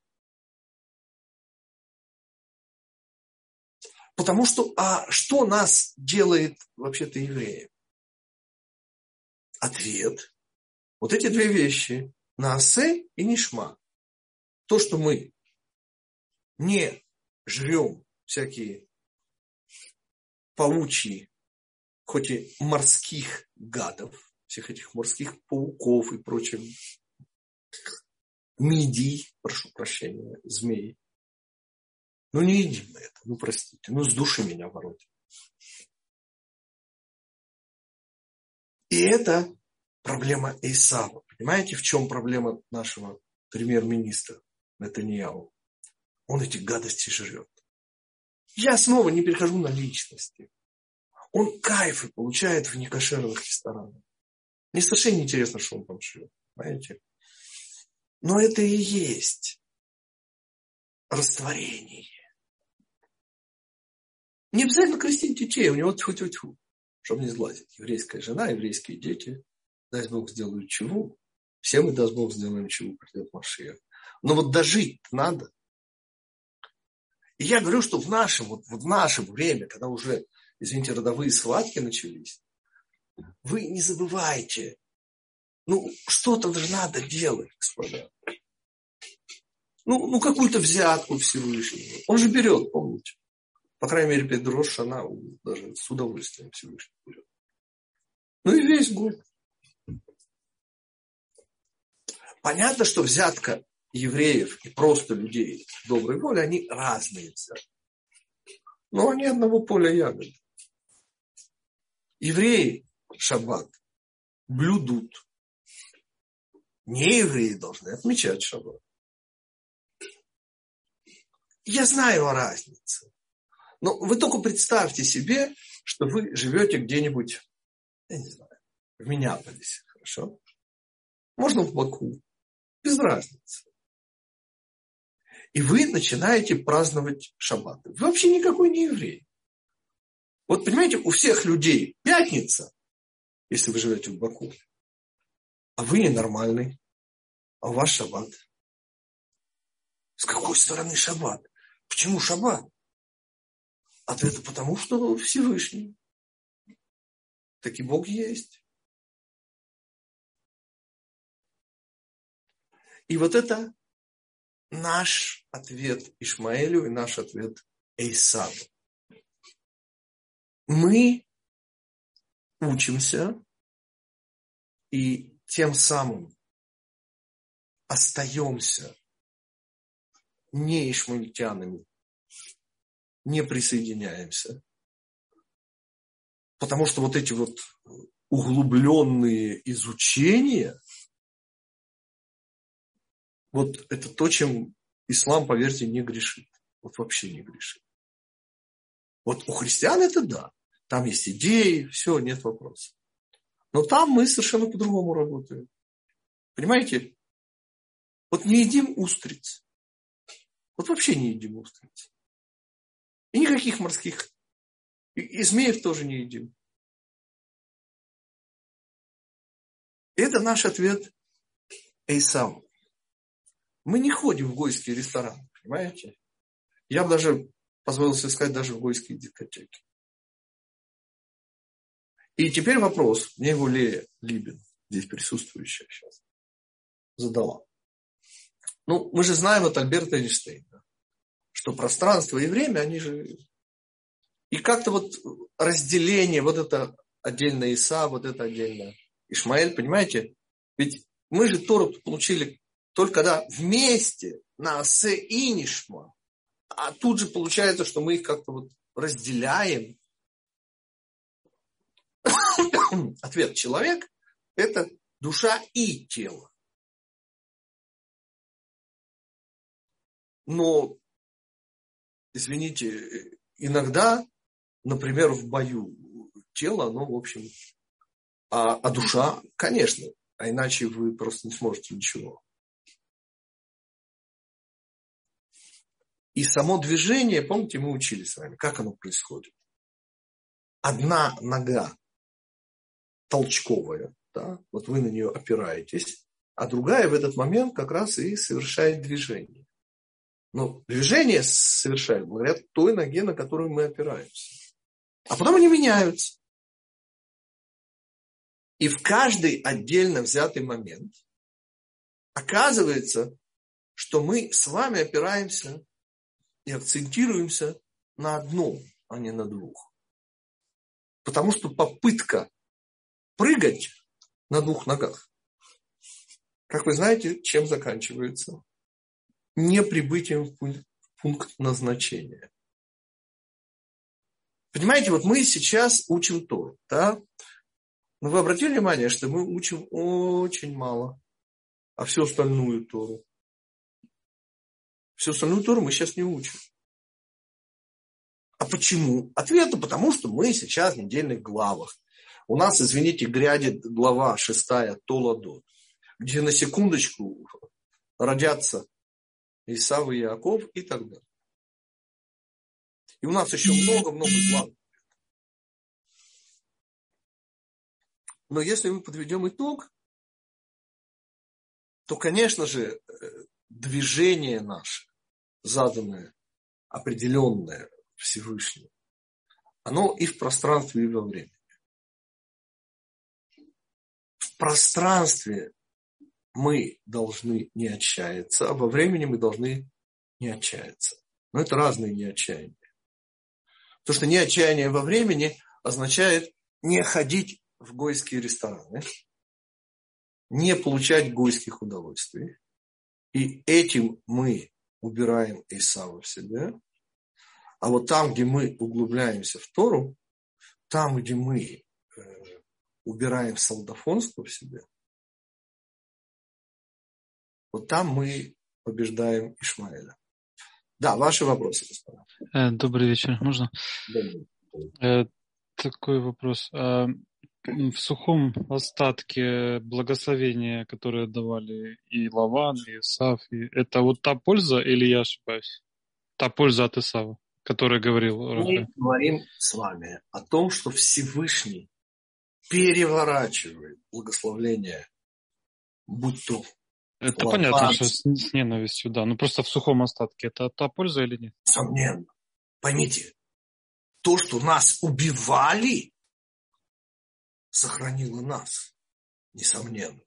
Потому что, а что нас делает вообще-то евреем? Ответ. Вот эти две вещи. Наасе и Нишма. То, что мы не жрем всякие паучьи, хоть и морских гадов, всех этих морских пауков и прочих мидий, прошу прощения, змей. Ну не едим мы это, ну простите, ну с души меня воротит. И это проблема Исава. Понимаете, в чем проблема нашего премьер-министра Натаньяу? Он эти гадости жрет. Я снова не перехожу на личности. Он кайфы получает в некошерных ресторанах. Мне совершенно интересно, что он там живет. Понимаете? Но это и есть растворение. Не обязательно крестить детей, у него тьфу-тьфу-тьфу, чтобы не сглазить. Еврейская жена, еврейские дети, дай Бог сделают чего. Все мы, даст Бог, сделаем чего, придет Машия. Но вот дожить надо. И я говорю, что в нашем, вот, вот в нашем время, когда уже, извините, родовые схватки начались, вы не забывайте, ну, что-то же надо делать, господа. Ну, ну какую-то взятку Всевышнего. Он же берет, помните. По крайней мере, перед Рош она даже с удовольствием Всевышний берет. Ну и весь год. Понятно, что взятка евреев и просто людей доброй воли, они разные взятки. Но они одного поля ягоды. Евреи шаббат блюдут не евреи должны отмечать шаббат. Я знаю о разнице. Но вы только представьте себе, что вы живете где-нибудь, я не знаю, в Миннеаполисе, хорошо? Можно в Баку, без разницы. И вы начинаете праздновать шаббат. Вы вообще никакой не еврей. Вот понимаете, у всех людей пятница, если вы живете в Баку, а вы ненормальный, а у вас шаббат. С какой стороны шаббат? Почему шаббат? Ответ потому, что Всевышний. Таки Бог есть. И вот это наш ответ Ишмаэлю и наш ответ Эйсаву. Мы учимся и тем самым остаемся не ишмаильтянами, не присоединяемся. Потому что вот эти вот углубленные изучения, вот это то, чем ислам, поверьте, не грешит. Вот вообще не грешит. Вот у христиан это да. Там есть идеи, все, нет вопросов. Но там мы совершенно по-другому работаем. Понимаете? Вот не едим устриц. Вот вообще не едим устриц. И никаких морских. И, и змеев тоже не едим. Это наш ответ Эйсау. Мы не ходим в гойские рестораны, понимаете? Я бы даже позволил себе сказать, даже в гойские дискотеки. И теперь вопрос, мне его Лея Либин, здесь присутствующая сейчас, задала. Ну, мы же знаем от Альберта Эйнштейна, что пространство и время, они же... И как-то вот разделение, вот это отдельно Иса, вот это отдельно Ишмаэль, понимаете? Ведь мы же Тору получили только когда вместе на Асе и Нишма. А тут же получается, что мы их как-то вот разделяем. Ответ человек – это душа и тело. Но, извините, иногда, например, в бою тело, оно, в общем, а, а душа, конечно, а иначе вы просто не сможете ничего. И само движение, помните, мы учили с вами, как оно происходит. Одна нога толчковая, да, вот вы на нее опираетесь, а другая в этот момент как раз и совершает движение. Но движение совершает благодаря той ноге, на которую мы опираемся. А потом они меняются. И в каждый отдельно взятый момент оказывается, что мы с вами опираемся и акцентируемся на одном, а не на двух. Потому что попытка прыгать на двух ногах, как вы знаете, чем заканчивается? не прибытием в пункт назначения. Понимаете, вот мы сейчас учим Тору, да? Но вы обратили внимание, что мы учим очень мало, а всю остальную Тору. Всю остальную Тору мы сейчас не учим. А почему? Ответ – потому что мы сейчас в недельных главах. У нас, извините, грядет глава шестая Толадот, где на секундочку родятся Исав и Яков и так далее. И у нас еще много-много планов. Но если мы подведем итог, то, конечно же, движение наше, заданное, определенное Всевышним, оно и в пространстве, и во времени. В пространстве мы должны не отчаяться, а во времени мы должны не отчаяться. Но это разные неотчаяния. То, что неотчаяние во времени означает не ходить в гойские рестораны, не получать гойских удовольствий. И этим мы убираем Исава в себя. А вот там, где мы углубляемся в Тору, там, где мы э, убираем солдафонство в себя – вот там мы побеждаем Ишмаэля. Да, ваши вопросы, господа. Э, добрый вечер. Можно? Добрый. Э, такой вопрос. В сухом остатке благословения, которые давали и Лаван, и Исав, и это вот та польза, или я ошибаюсь? Та польза от Исава, который говорил. Мы говорим с вами о том, что Всевышний переворачивает благословление, будь то это Ладно. понятно, что с, с ненавистью, да. Но просто в сухом остатке это та польза или нет? Сомненно. Поймите, то, что нас убивали, сохранило нас, несомненно.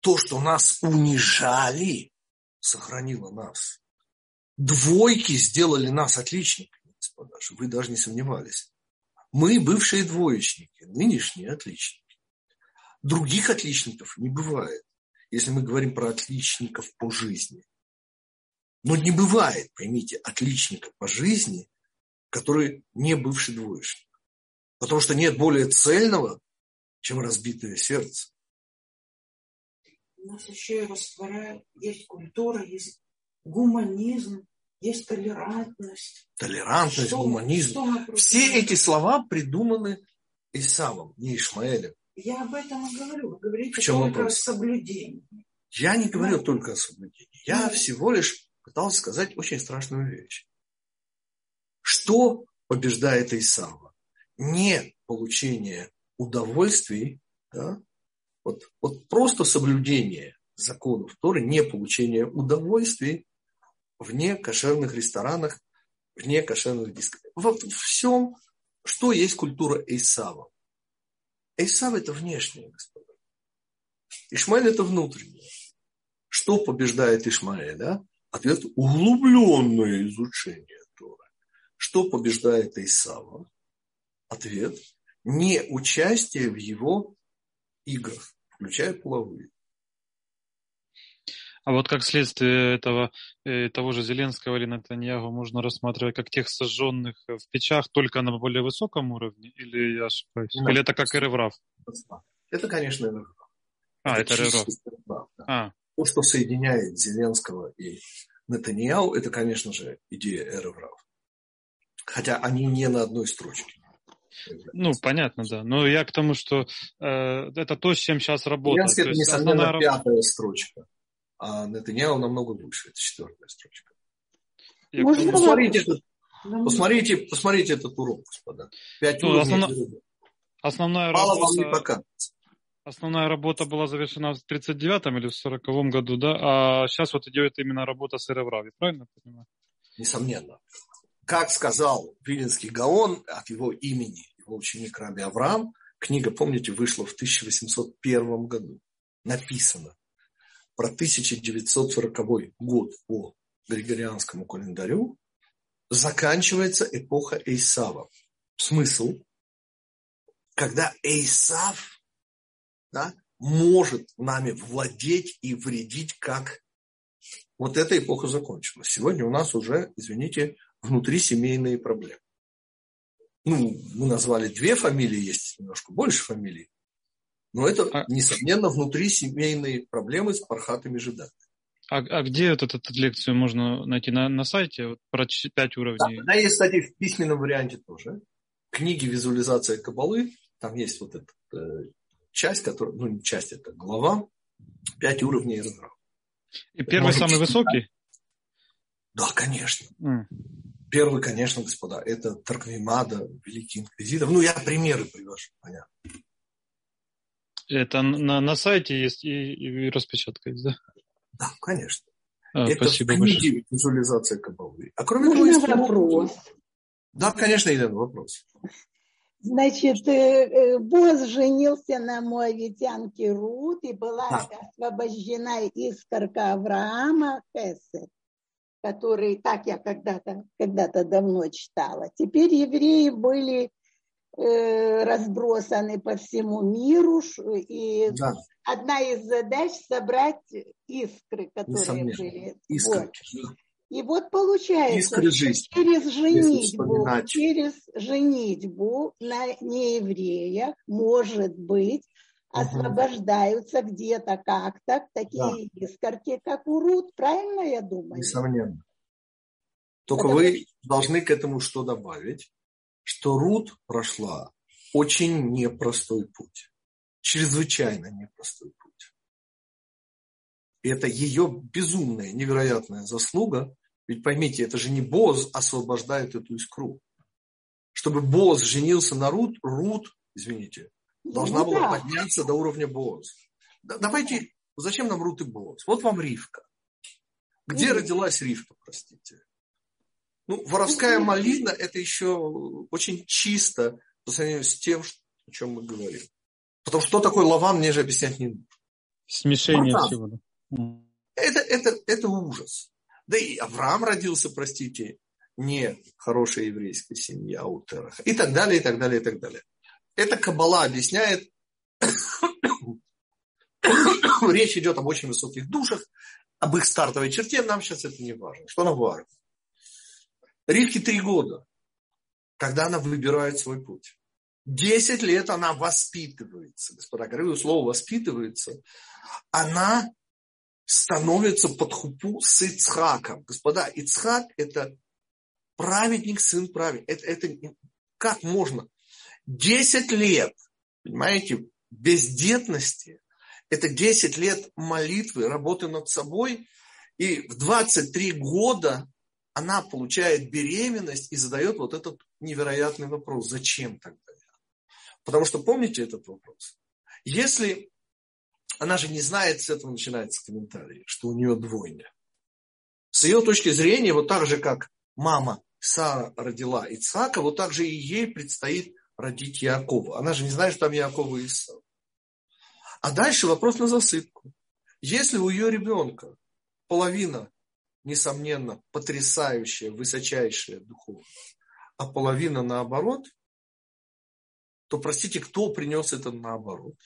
То, что нас унижали, сохранило нас. Двойки сделали нас отличниками, господа, вы даже не сомневались. Мы бывшие двоечники, нынешние отличники. Других отличников не бывает, если мы говорим про отличников по жизни. Но не бывает, поймите, отличника по жизни, который не бывший двоечник. Потому что нет более цельного, чем разбитое сердце. У нас еще и растворяют, есть культура, есть гуманизм, есть толерантность. Толерантность, что, гуманизм. Что Все эти слова придуманы Исавом, не Ишмаэлем. Я об этом и говорю. Вы говорите только вопрос? о соблюдении. Я не говорю да. только о соблюдении. Я да. всего лишь пытался сказать очень страшную вещь. Что побеждает Исава? Не получение удовольствий, да, вот, вот просто соблюдение законов Торы, не получение удовольствий в некошерных ресторанах, в некошерных дискотеках. Вот всем, что есть культура Эйсава. Эйсав это внешнее, господа. Ишмаэль это внутреннее. Что побеждает Ишмаэля? Ответ – углубленное изучение Торы. Что побеждает Исава? Ответ – не участие в его играх, включая половые. А вот как следствие этого, э, того же Зеленского или Натаньягу можно рассматривать как тех сожженных в печах только на более высоком уровне? Или я ошибаюсь? Нет. Или это как Эреврав? Это, конечно, Эреврав. А, это, это Эреврав. Да. А. То, что соединяет Зеленского и Натаньяу, это, конечно же, идея Эреврав. Хотя они не на одной строчке. Ну, понятно, да. Но я к тому, что э, это то, с чем сейчас работает. Янский, это, несомненно, основная... пятая строчка. А Нетаньяу намного выше, это четвертая строчка. Я Можно посмотрите, этот, посмотрите, посмотрите этот урок, господа. Пять ну, основна... Основная Мало работа... вам не покажется. Основная работа была завершена в 39-м или в 40-м году, да? А сейчас вот идет именно работа с Эреврави, правильно я понимаю? Несомненно как сказал Виленский Гаон от его имени, его ученик Раби Авраам, книга, помните, вышла в 1801 году, написано про 1940 год по Григорианскому календарю, заканчивается эпоха Эйсава. Смысл? Когда Эйсав да, может нами владеть и вредить, как вот эта эпоха закончилась. Сегодня у нас уже, извините, внутрисемейные проблемы. Ну, мы назвали две фамилии, есть немножко больше фамилий. Но это, а... несомненно, внутрисемейные проблемы с пархатами жидами. А, а где вот эту, эту лекцию можно найти? На, на сайте вот, про пять уровней? Да, она есть, кстати, в письменном варианте тоже. Книги «Визуализация Кабалы». Там есть вот эта э, часть, которая, ну, не часть, это глава. Пять уровней разрыва. И первый Может, самый высокий? Да, конечно. Mm. Первый, конечно, господа, это Тарквимада, Великий Инквизитор. Ну, я примеры привожу, понятно. Это на, на сайте есть и, и распечатка есть, да? Да, конечно. А, это спасибо в книге большое. визуализация Кабалы. А кроме Можно того, вопрос? Да, конечно, Елена, вопрос. Значит, э, э, Боз женился на моавитянке Рут, и была да. освобождена искорка Авраама Хесед который так я когда-то когда давно читала. Теперь евреи были э, разбросаны по всему миру, и да. одна из задач собрать искры, которые Несомненно. были. Искры. Вот. И вот получается, Искры жизни, через женитьбу, через женитьбу на неевреях может быть освобождаются угу. где-то как-то такие да. искорки, как урод, правильно я думаю? Несомненно. Только Потому... вы должны к этому что добавить? Что Рут прошла очень непростой путь. Чрезвычайно непростой путь. И это ее безумная, невероятная заслуга. Ведь поймите, это же не Боз освобождает эту искру. Чтобы Боз женился на Рут, Рут, извините, должна ну, была да. подняться до уровня Боз. Давайте, зачем нам Рут и Боз? Вот вам Ривка. Где mm. родилась Ривка, простите? Ну, воровская малина – это еще очень чисто по сравнению с тем, о чем мы говорим. Потому что, что такое лаван, мне же объяснять не нужно. Смешение Братан, всего. Да. Это, это, это ужас. Да и Авраам родился, простите, не хорошая еврейская семья у Тераха. И так далее, и так далее, и так далее. Это Кабала объясняет. Речь идет об очень высоких душах, об их стартовой черте. Нам сейчас это не важно. Что нам важно? Ривке три года, когда она выбирает свой путь. Десять лет она воспитывается. Господа, говорю слово воспитывается. Она становится под хупу с Ицхаком. Господа, Ицхак – это праведник, сын праведник. Это, это как можно? Десять лет, понимаете, бездетности – это десять лет молитвы, работы над собой. И в 23 года она получает беременность и задает вот этот невероятный вопрос, зачем тогда Потому что помните этот вопрос? Если она же не знает, с этого начинается комментарий, что у нее двойня. С ее точки зрения, вот так же, как мама Сара родила Ицхака, вот так же и ей предстоит родить Якова. Она же не знает, что там Якова и Исав. А дальше вопрос на засыпку. Если у ее ребенка половина несомненно, потрясающая, высочайшая духовно, а половина наоборот, то, простите, кто принес это наоборот?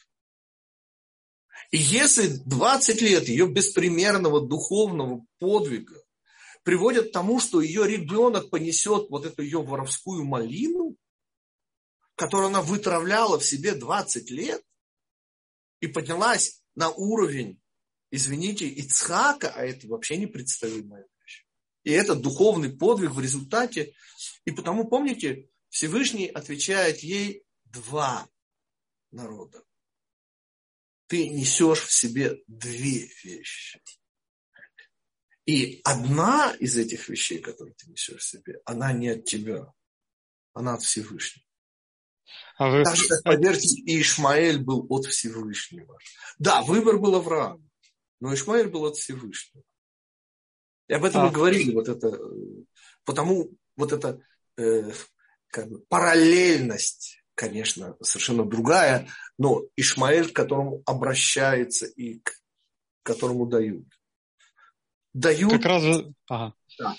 И если 20 лет ее беспримерного духовного подвига приводят к тому, что ее ребенок понесет вот эту ее воровскую малину, которую она вытравляла в себе 20 лет, и поднялась на уровень извините, Ицхака, а это вообще непредставимая вещь. И это духовный подвиг в результате. И потому, помните, Всевышний отвечает ей два народа. Ты несешь в себе две вещи. И одна из этих вещей, которые ты несешь в себе, она не от тебя, она от Всевышнего. А вы... Так поверьте, и Ишмаэль был от Всевышнего. Да, выбор был Авраама. Но Ишмаэль был от Всевышнего. И об этом а. мы говорили, вот это, потому вот эта э, как бы, параллельность, конечно, совершенно другая, но Ишмаэль, к которому обращается и к которому дают. Дают. Как раз, ага. да.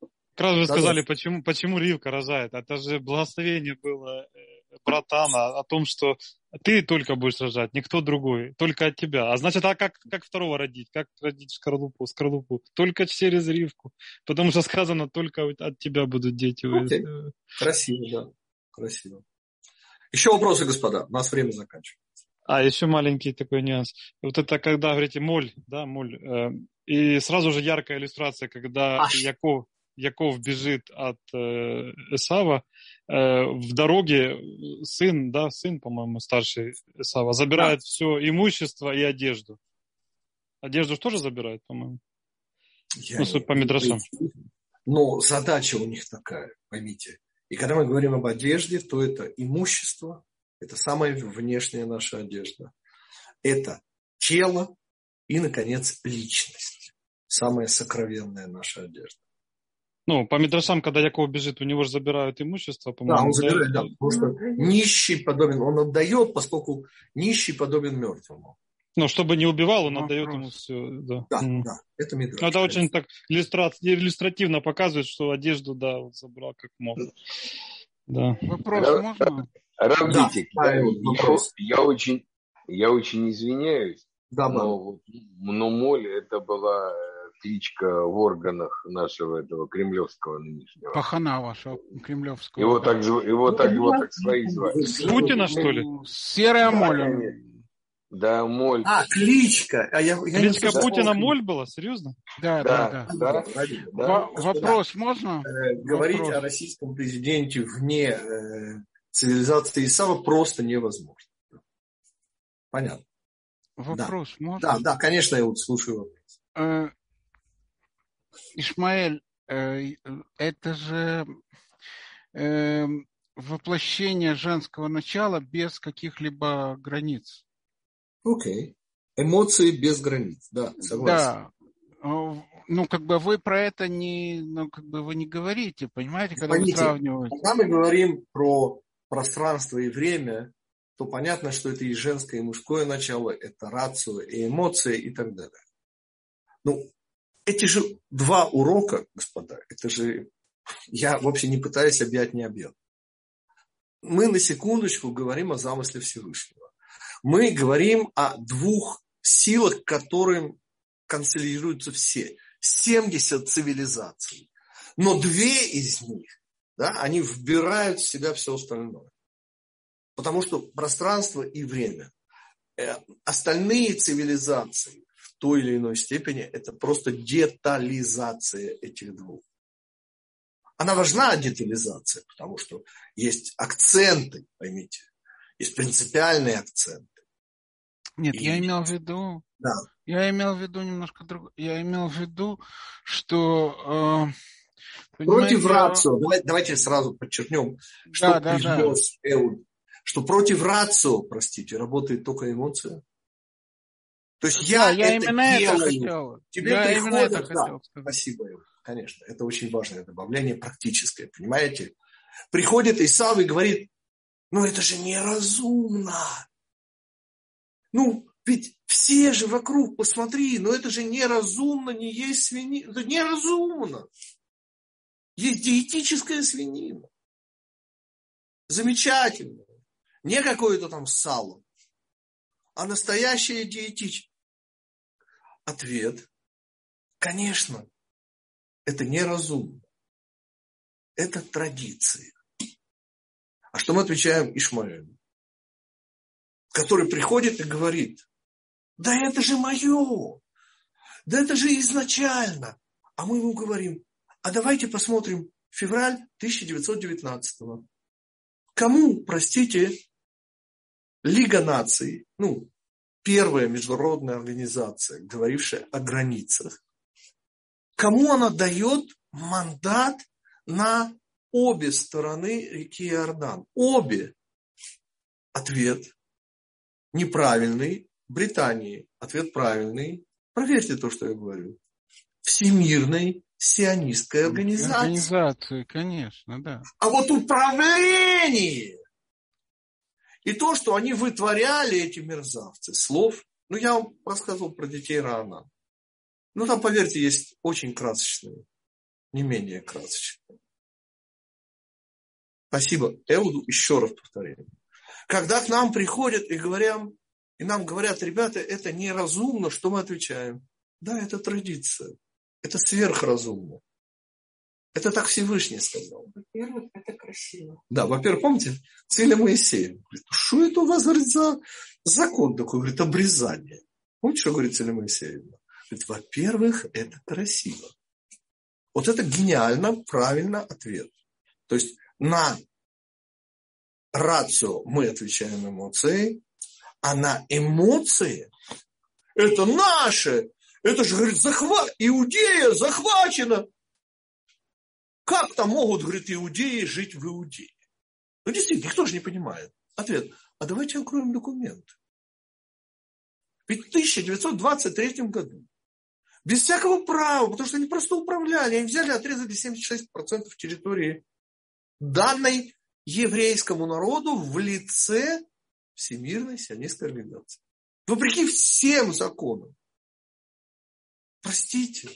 как раз вы да, сказали, да. почему, почему Ривка рожает. Это же благословение было э, братана о том, что ты только будешь рожать, никто другой, только от тебя. А значит, а как, как второго родить? Как родить скорлупу, скорлупу? Только через ривку. Потому что сказано, только от тебя будут дети. Okay. Красиво, да. Красиво. Еще вопросы, господа. У нас время заканчивается. А, еще маленький такой нюанс. Вот это когда говорите моль, да, моль. Э, и сразу же яркая иллюстрация, когда Аж. Яков, Яков бежит от э, Исава, э, в дороге сын, да, сын, по-моему, старший Исава, забирает да. все имущество и одежду. Одежду тоже забирает, по-моему. Я ну, суть по Мидрашам. Но задача у них такая, поймите. И когда мы говорим об одежде, то это имущество, это самая внешняя наша одежда. Это тело и, наконец, личность. Самая сокровенная наша одежда. Ну, по Мидрашам, когда Яков бежит, у него же забирают имущество, по-моему. Да, он забирает, да, потому что нищий подобен, он отдает, поскольку нищий подобен мертвому. Ну, чтобы не убивал, он отдает ему все. Да, да, mm. да это. Ну, это очень так иллюстративно показывает, что одежду, да, он забрал как мог. Да. Вопрос можно? Равдитик, да, я, вопрос. Я, очень, я очень извиняюсь, да, но, но моль это была кличка в органах нашего этого кремлевского нынешнего. Пахана вашего кремлевского. Его так, его так, его так свои звали. С Путина, что ли? Серая моль. Да, моль. А, кличка. А я, я кличка Путина моль была? Серьезно? Да, да, да. да. да. да. Вопрос можно? Э, говорить Вопрос. о российском президенте вне э, цивилизации Исава просто невозможно. Понятно. Вопрос да. можно? Да, да, конечно, я вот слушаю вопрос. Э, Ишмаэль, э, это же э, воплощение женского начала без каких-либо границ. Окей. Okay. Эмоции без границ, да, согласен. Да. Ну, как бы вы про это не, ну, как бы вы не говорите, понимаете, когда Поймите, вы сравниваете. Когда мы говорим про пространство и время, то понятно, что это и женское, и мужское начало, это рацию, и эмоции, и так далее. Ну, эти же два урока, господа, это же я вообще не пытаюсь объять не объят. Мы на секундочку говорим о замысле Всевышнего. Мы говорим о двух силах, которым консолидируются все. 70 цивилизаций. Но две из них, да, они вбирают в себя все остальное. Потому что пространство и время. Э, остальные цивилизации той или иной степени это просто детализация этих двух. Она важна, детализация, потому что есть акценты, поймите, есть принципиальные акценты. Нет, и... я имел в виду, да. я имел в виду немножко другое. Я имел в виду, что э, против рацио, давайте, давайте сразу подчеркнем, что да, да, да. Эуд, что против рацио, простите, работает только эмоция. То есть да, я, я это именно делаю. Это хотел. Тебе я приходит, именно это хотел да, сказать. Спасибо, конечно, это очень важное добавление, практическое, понимаете? Приходит Исав и говорит, ну это же неразумно. Ну, ведь все же вокруг, посмотри, ну это же неразумно, не есть свинина. Это неразумно. Есть диетическая свинина. Замечательно. Не какое-то там сало, а настоящее диетическое. Ответ. Конечно, это неразумно. Это традиции. А что мы отвечаем Ишмаэлю? Который приходит и говорит, да это же мое, да это же изначально. А мы ему говорим, а давайте посмотрим февраль 1919 -го. Кому, простите, Лига наций, ну, первая международная организация, говорившая о границах, Кому она дает мандат на обе стороны реки Иордан? Обе. Ответ неправильный. Британии. Ответ правильный. Проверьте то, что я говорю. Всемирной сионистской организации. Организации, конечно, да. А вот управление и то, что они вытворяли, эти мерзавцы, слов, ну, я вам рассказывал про детей Рана. Ну, там, поверьте, есть очень красочные, не менее красочные. Спасибо. Эуду еще раз повторяю. Когда к нам приходят и говорят, и нам говорят, ребята, это неразумно, что мы отвечаем? Да, это традиция. Это сверхразумно. Это так Всевышний сказал. Во-первых, это красиво. Да, во-первых, помните, Целя Моисея. Говорит, что это у вас, говорит, за закон такой? Говорит, обрезание. Помните, что говорит Целя Моисеевна? во-первых, это красиво. Вот это гениально, правильно ответ. То есть на рацию мы отвечаем эмоцией, а на эмоции это наше. Это же, говорит, захват, Иудея захвачена. Как там могут, говорит, иудеи жить в Иудее? Ну, действительно, никто же не понимает. Ответ. А давайте откроем документ. Ведь в 1923 году без всякого права, потому что они просто управляли. Они взяли, отрезали 76% территории данной еврейскому народу в лице Всемирной сионистской организации. Вопреки всем законам. Простите.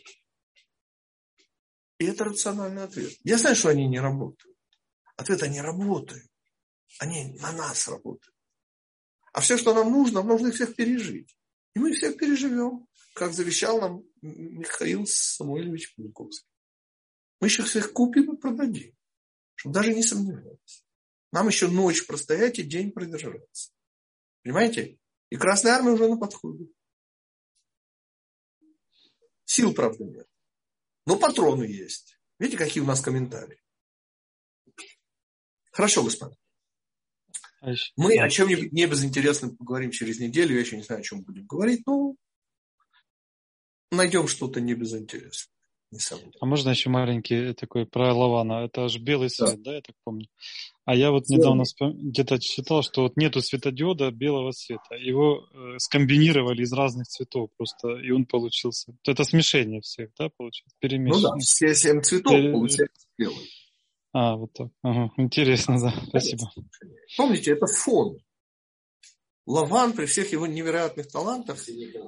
И это рациональный ответ. Я знаю, что они не работают. Ответ, они работают. Они на нас работают. А все, что нам нужно, нам нужно их всех пережить. И мы всех переживем, как завещал нам Михаил Самуэльевич Пулковский. Мы еще всех купим и продадим, чтобы даже не сомневались. Нам еще ночь простоять и день продержаться. Понимаете? И Красная Армия уже на подходе. Сил, правда, нет. Но патроны есть. Видите, какие у нас комментарии? Хорошо, господа. Мы о чем-нибудь не безинтересном поговорим через неделю. Я еще не знаю, о чем будем говорить, но найдем что-то не безинтересное. А можно еще маленький такой про Лавана? Это аж белый свет, да, да я так помню? А я вот недавно где-то читал, что вот нету светодиода белого цвета. Его э, скомбинировали из разных цветов просто, и он получился. Это смешение всех, да, получается? Перемешано. Ну да, все семь цветов Пере... получается белый. А, вот так. Ага. Интересно, да. Спасибо. Помните, это фон. Лаван при всех его невероятных талантах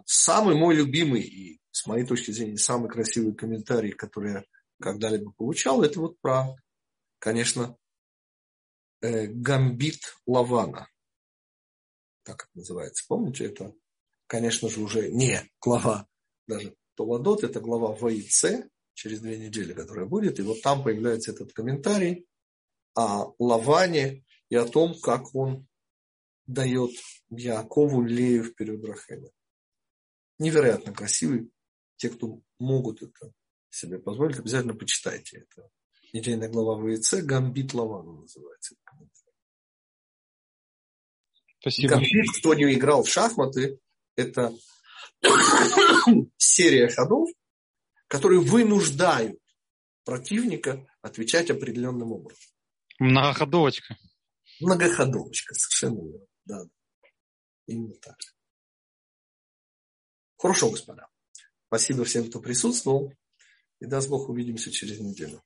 самый мой любимый и, с моей точки зрения, самый красивый комментарий, который я когда-либо получал, это вот про, конечно, э, гамбит Лавана. Так это называется. Помните, это, конечно же, уже не глава даже Толадот, это глава ВИЦ через две недели, которая будет. И вот там появляется этот комментарий о Лаване и о том, как он дает Якову Лею вперед Рахеля. Невероятно красивый. Те, кто могут это себе позволить, обязательно почитайте это. Недельная глава ВИЦ «Гамбит Лавана» называется. Спасибо. Гамбит, кто не играл в шахматы, это серия ходов, которые вынуждают противника отвечать определенным образом. Многоходовочка. Многоходовочка, совершенно верно. Да. Именно так. Хорошо, господа. Спасибо всем, кто присутствовал. И даст Бог, увидимся через неделю.